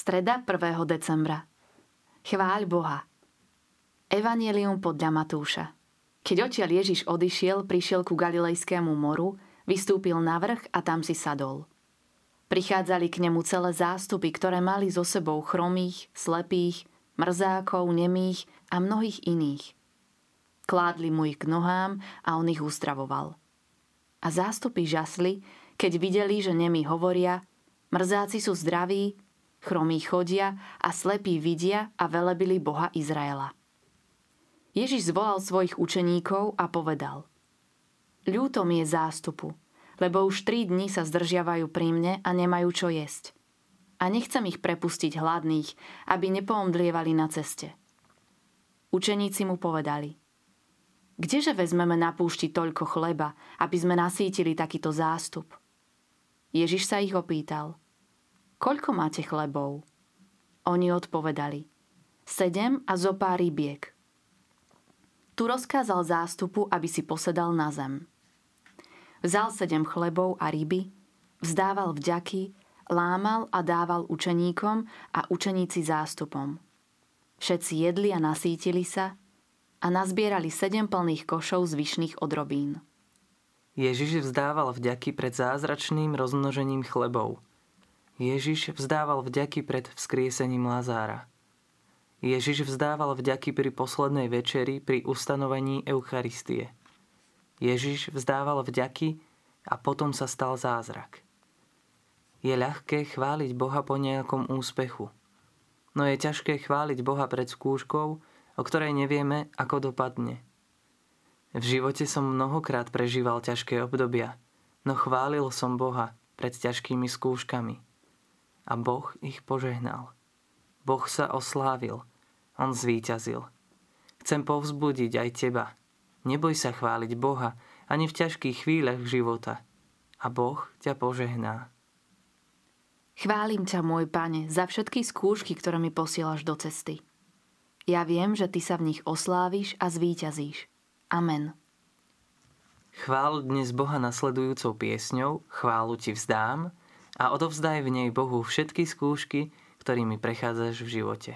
Streda 1. decembra. Chváľ Boha. Evangelium podľa Matúša. Keď odtiaľ Ježiš odišiel, prišiel ku Galilejskému moru, vystúpil na vrch a tam si sadol. Prichádzali k nemu celé zástupy, ktoré mali so sebou chromých, slepých, mrzákov, nemých a mnohých iných. Kládli mu ich k nohám a on ich uzdravoval. A zástupy žasli, keď videli, že nemi hovoria, mrzáci sú zdraví, chromí chodia a slepí vidia a velebili Boha Izraela. Ježiš zvolal svojich učeníkov a povedal Ľúto mi je zástupu, lebo už tri dni sa zdržiavajú pri mne a nemajú čo jesť. A nechcem ich prepustiť hladných, aby nepoomdlievali na ceste. Učeníci mu povedali, Kdeže vezmeme na púšti toľko chleba, aby sme nasítili takýto zástup? Ježiš sa ich opýtal, koľko máte chlebov? Oni odpovedali, sedem a zo pár rybiek. Tu rozkázal zástupu, aby si posedal na zem. Vzal sedem chlebov a ryby, vzdával vďaky, lámal a dával učeníkom a učeníci zástupom. Všetci jedli a nasítili sa a nazbierali sedem plných košov zvyšných odrobín. Ježiš vzdával vďaky pred zázračným rozmnožením chlebov. Ježiš vzdával vďaky pred vzkriesením Lazára. Ježiš vzdával vďaky pri poslednej večeri pri ustanovení Eucharistie – Ježiš vzdával vďaky a potom sa stal zázrak. Je ľahké chváliť Boha po nejakom úspechu, no je ťažké chváliť Boha pred skúškou, o ktorej nevieme, ako dopadne. V živote som mnohokrát prežíval ťažké obdobia, no chválil som Boha pred ťažkými skúškami. A Boh ich požehnal. Boh sa oslávil. On zvíťazil. Chcem povzbudiť aj teba – Neboj sa chváliť Boha ani v ťažkých chvíľach života. A Boh ťa požehná. Chválim ťa, môj pane, za všetky skúšky, ktoré mi posielaš do cesty. Ja viem, že ty sa v nich osláviš a zvíťazíš. Amen. Chvál dnes Boha nasledujúcou piesňou Chválu ti vzdám a odovzdaj v nej Bohu všetky skúšky, ktorými prechádzaš v živote.